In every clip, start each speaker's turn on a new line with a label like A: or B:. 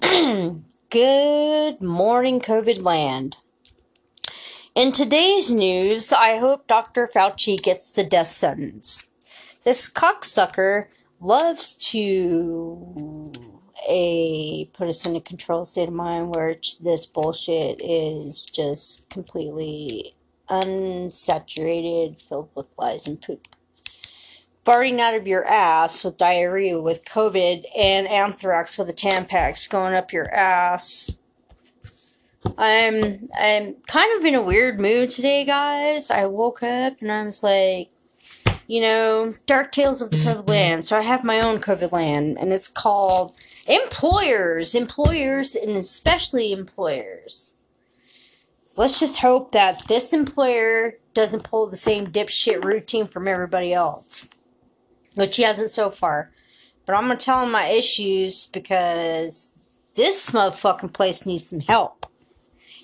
A: Good morning, COVID land. In today's news, I hope Dr. Fauci gets the death sentence. This cocksucker loves to a put us in a controlled state of mind where this bullshit is just completely unsaturated, filled with lies and poop farting out of your ass with diarrhea with COVID and anthrax with a Tampax going up your ass. I'm I'm kind of in a weird mood today, guys. I woke up and I was like, you know, Dark Tales of the mm-hmm. COVID Land. So I have my own COVID Land, and it's called Employers, Employers, and especially Employers. Let's just hope that this employer doesn't pull the same dipshit routine from everybody else which he hasn't so far. But I'm gonna tell him my issues because this motherfucking place needs some help.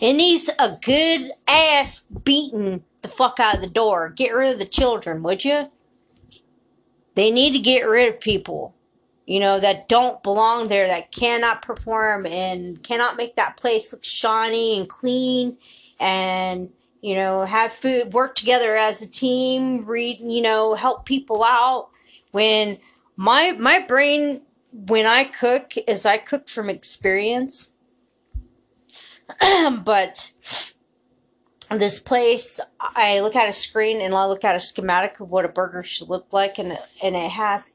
A: It needs a good ass beating the fuck out of the door. Get rid of the children, would you? They need to get rid of people, you know, that don't belong there, that cannot perform and cannot make that place look shiny and clean and you know, have food, work together as a team, read, you know, help people out when my my brain when I cook is I cook from experience. but this place, I look at a screen and I look at a schematic of what a burger should look like, and and it has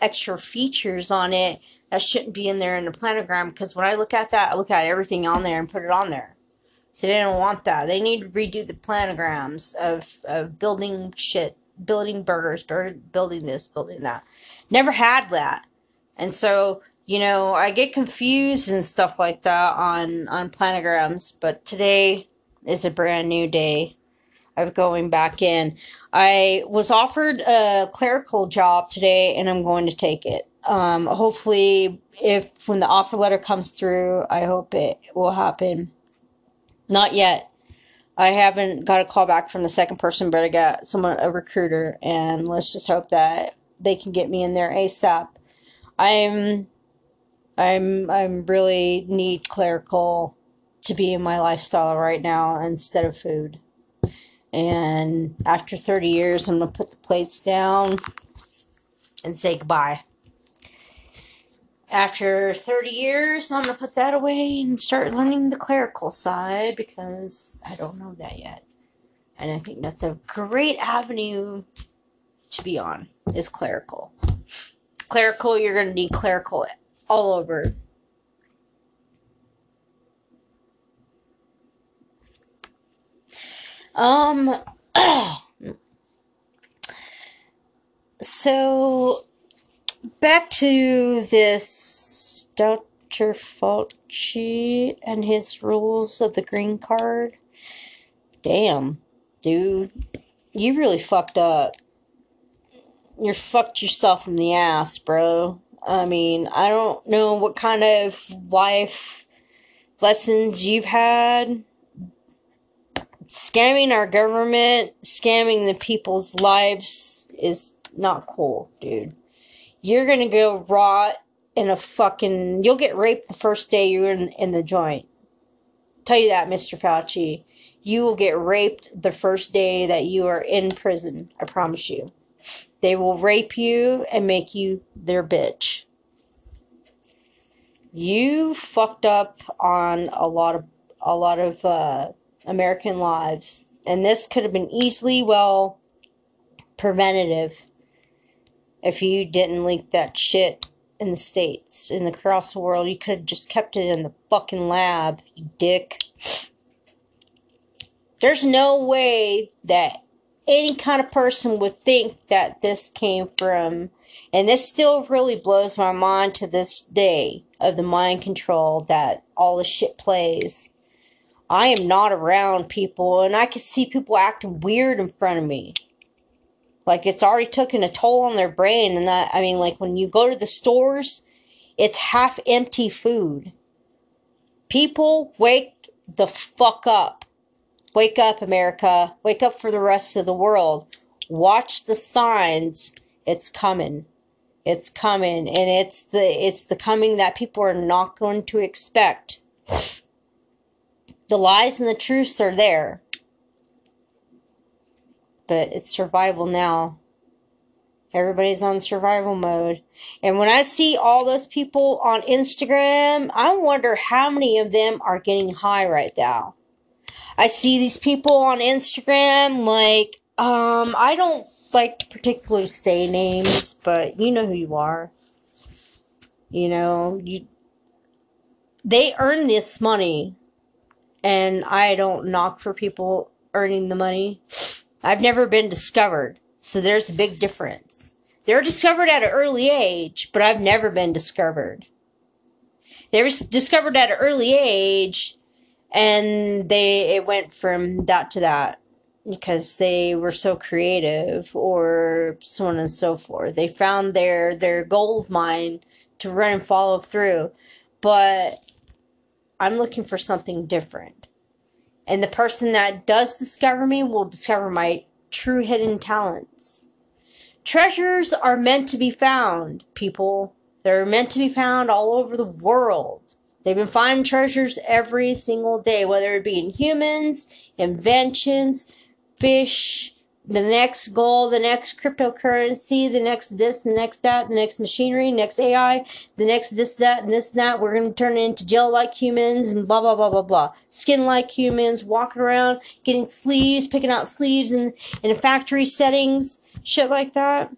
A: extra features on it that shouldn't be in there in the planogram. Because when I look at that, I look at everything on there and put it on there. So they don't want that. They need to redo the planograms of of building shit building burgers, building this, building that. Never had that. And so, you know, I get confused and stuff like that on on planograms, but today is a brand new day of going back in. I was offered a clerical job today and I'm going to take it. Um, hopefully if when the offer letter comes through, I hope it will happen. Not yet. I haven't got a call back from the second person, but I got someone, a recruiter, and let's just hope that they can get me in there ASAP. I'm, I'm, I'm really need clerical to be in my lifestyle right now instead of food. And after 30 years, I'm gonna put the plates down and say goodbye after 30 years, I'm going to put that away and start learning the clerical side because I don't know that yet. And I think that's a great avenue to be on is clerical. Clerical, you're going to need clerical all over. Um so back to this Dr. Fauci and his rules of the green card. Damn, dude, you really fucked up. You're fucked yourself in the ass, bro. I mean, I don't know what kind of life lessons you've had. Scamming our government, scamming the people's lives is not cool, dude you're gonna go rot in a fucking. You'll get raped the first day you're in, in the joint. Tell you that, Mr. Fauci. You will get raped the first day that you are in prison. I promise you. They will rape you and make you their bitch. You fucked up on a lot of a lot of uh, American lives, and this could have been easily well preventative if you didn't leak that shit in the States, the across the world. You could have just kept it in the fucking lab, you dick. There's no way that any kind of person would think that this came from, and this still really blows my mind to this day of the mind control that all the shit plays. I am not around people, and I can see people acting weird in front of me. Like it's already taken a toll on their brain. And I, mean, like when you go to the stores, it's half empty food. People wake the fuck up. Wake up, America. Wake up for the rest of the world. Watch the signs. It's coming. It's coming, and it's the it's the coming that people are not going to expect. The lies and the truths are there, but it's survival now. Everybody's on survival mode. And when I see all those people on Instagram, I wonder how many of them are getting high right now. I see these people on Instagram, like, um, I don't like to particularly say names, but you know who you are. You know, you they earn this money and I don't knock for people earning the money. I've never been discovered. So there's a big difference. They're discovered at an early age, but I've never been discovered. They were discovered at an early age and they it went from that to that because they were so creative or so on and so forth. They found their their gold mine to run and follow through. But I'm looking for something different. And the person that does discover me will discover my true hidden talents. Treasures are meant to be found, people. They're meant to be found all over the world. They've been finding treasures every single day, whether it be in humans, inventions, fish, the next goal, the next cryptocurrency, the next this, the next that, the next machinery, next AI, the next this, that, and this, and that. We're going to turn into gel like humans and blah, blah, blah, blah, blah. Skin like humans, walking around, getting sleeves, picking out sleeves in, in factory settings, shit like that.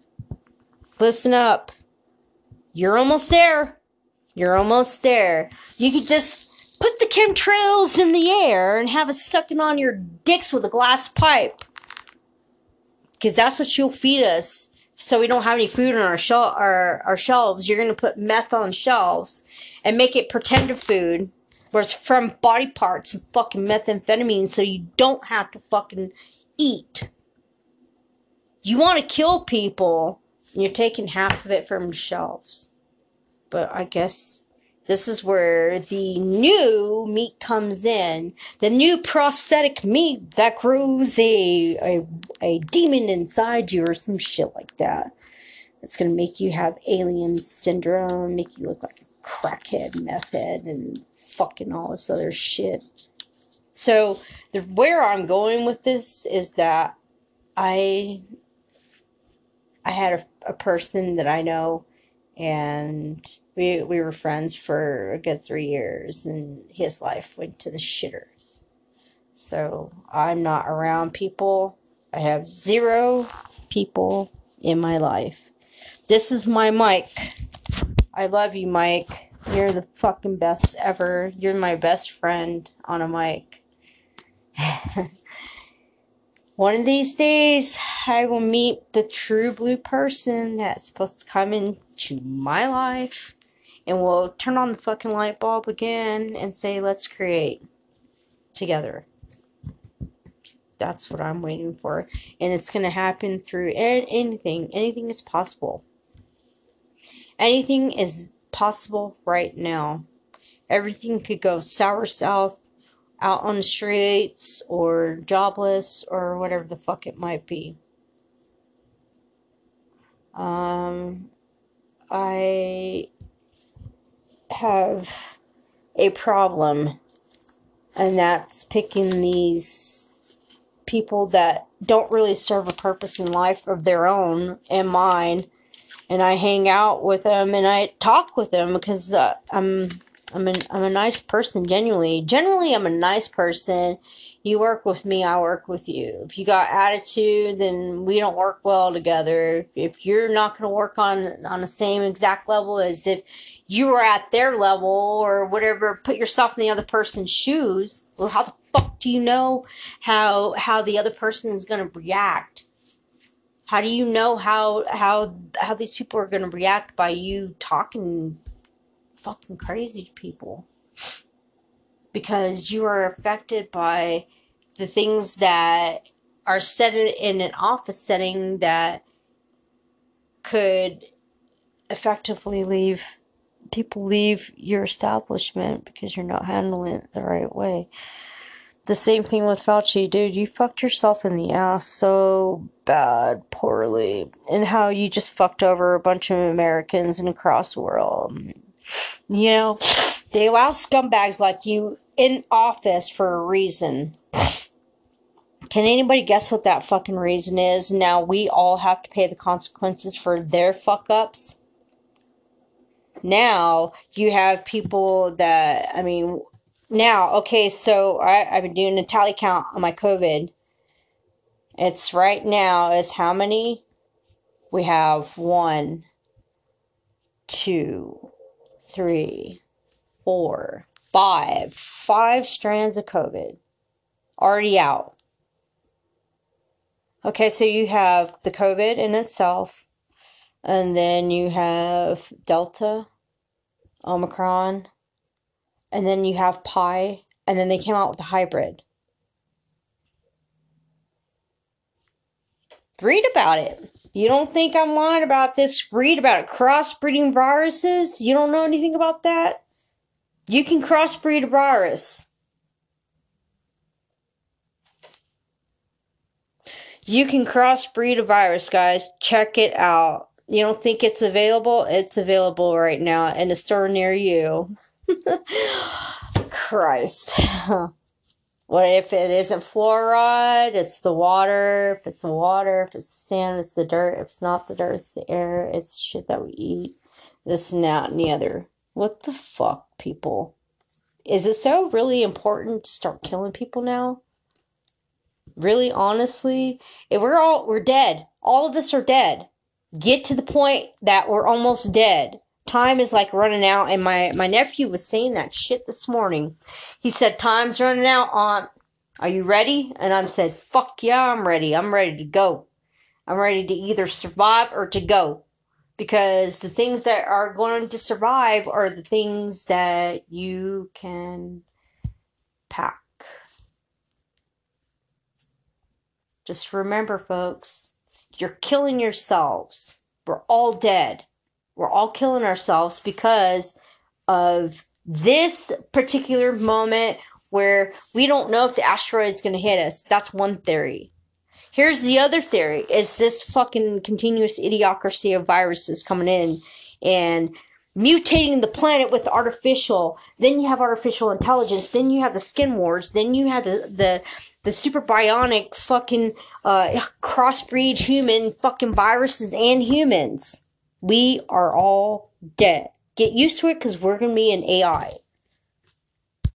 A: Listen up. You're almost there. You're almost there. You could just put the chemtrails in the air and have us sucking on your dicks with a glass pipe because that's what you'll feed us. So we don't have any food on our, shel- our, our shelves. You're going to put meth on shelves and make it pretended food where it's from body parts and fucking methamphetamine so you don't have to fucking eat. You want to kill people and you're taking half of it from shelves. But I guess this is where the new meat comes in. The new prosthetic meat that grows a, a, a demon inside you or some shit like that. It's going to make you have alien syndrome, make you look like a crackhead, meth head, and fucking all this other shit. So, the, where I'm going with this is that I I had a, a person that I know and we we were friends for a good three years, and his life went to the shitter. So I'm not around people. I have zero people in my life. This is my Mike. I love you, Mike. You're the fucking best ever. You're my best friend on a mic. One of these days, I will meet the true blue person that's supposed to come into my life and we'll turn on the fucking light bulb again and say, let's create together. That's what I'm waiting for. And it's going to happen through anything. Anything is possible. Anything is possible right now. Everything could go sour south out on the streets or jobless or whatever the fuck it might be. Um, I have a problem, and that's picking these people that don't really serve a purpose in life of their own and mine. And I hang out with them and I talk with them because uh, I'm I'm a, I'm a nice person, genuinely. Generally, I'm a nice person. You work with me, I work with you. If you got attitude, then we don't work well together. If you're not going to work on on the same exact level as if you were at their level or whatever, put yourself in the other person's shoes. Well, how the fuck do you know how how the other person is going to react? How do you know how how how these people are going to react by you talking fucking crazy people because you are affected by the things that are set in an office setting that could effectively leave people leave your establishment because you're not handling it the right way. the same thing with Fauci, dude. You fucked yourself in the ass so bad, poorly, and how you just fucked over a bunch of Americans and across the world. You know, they allow scumbags like you in office for a reason. Can anybody guess what that fucking reason is? Now we all have to pay the consequences for their fuck ups. Now you have people that, I mean, now, okay, so I, I've been doing a tally count on my COVID. It's right now is how many? We have one, two, three, four, five. Five strands of COVID already out. Okay, so you have the COVID in itself, and then you have Delta, Omicron, and then you have Pi, and then they came out with the hybrid. Read about it. You don't think I'm lying about this? Read about. Crossbreeding viruses? You don't know anything about that? You can crossbreed a virus. You can crossbreed a virus, guys. Check it out. You don't think it's available? It's available right now in a store near you. Christ. what if it isn't fluoride? It's the water. If it's the water, if it's the sand, it's the dirt. If it's not the dirt, it's the air. It's shit that we eat. This and that and the other. What the fuck, people? Is it so really important to start killing people now? Really, honestly? If we're all, we're dead. All of us are dead. Get to the point that we're almost dead time is like running out and my my nephew was saying that shit this morning. He said time's running out on are you ready? And i said fuck yeah i'm ready. I'm ready to go. I'm ready to either survive or to go. Because the things that are going to survive are the things that you can pack. Just remember folks you're killing yourselves. We're all dead we're all killing ourselves because of this particular moment where we don't know if the asteroid is going to hit us. That's one theory. Here's the other theory is this fucking continuous idiocracy of viruses coming in and mutating the planet with artificial. Then you have artificial intelligence. Then you have the skin wars. Then you have the, the, the super bionic fucking, uh, crossbreed human fucking viruses and humans. We are all dead. Get used to it because we're going to be an AI.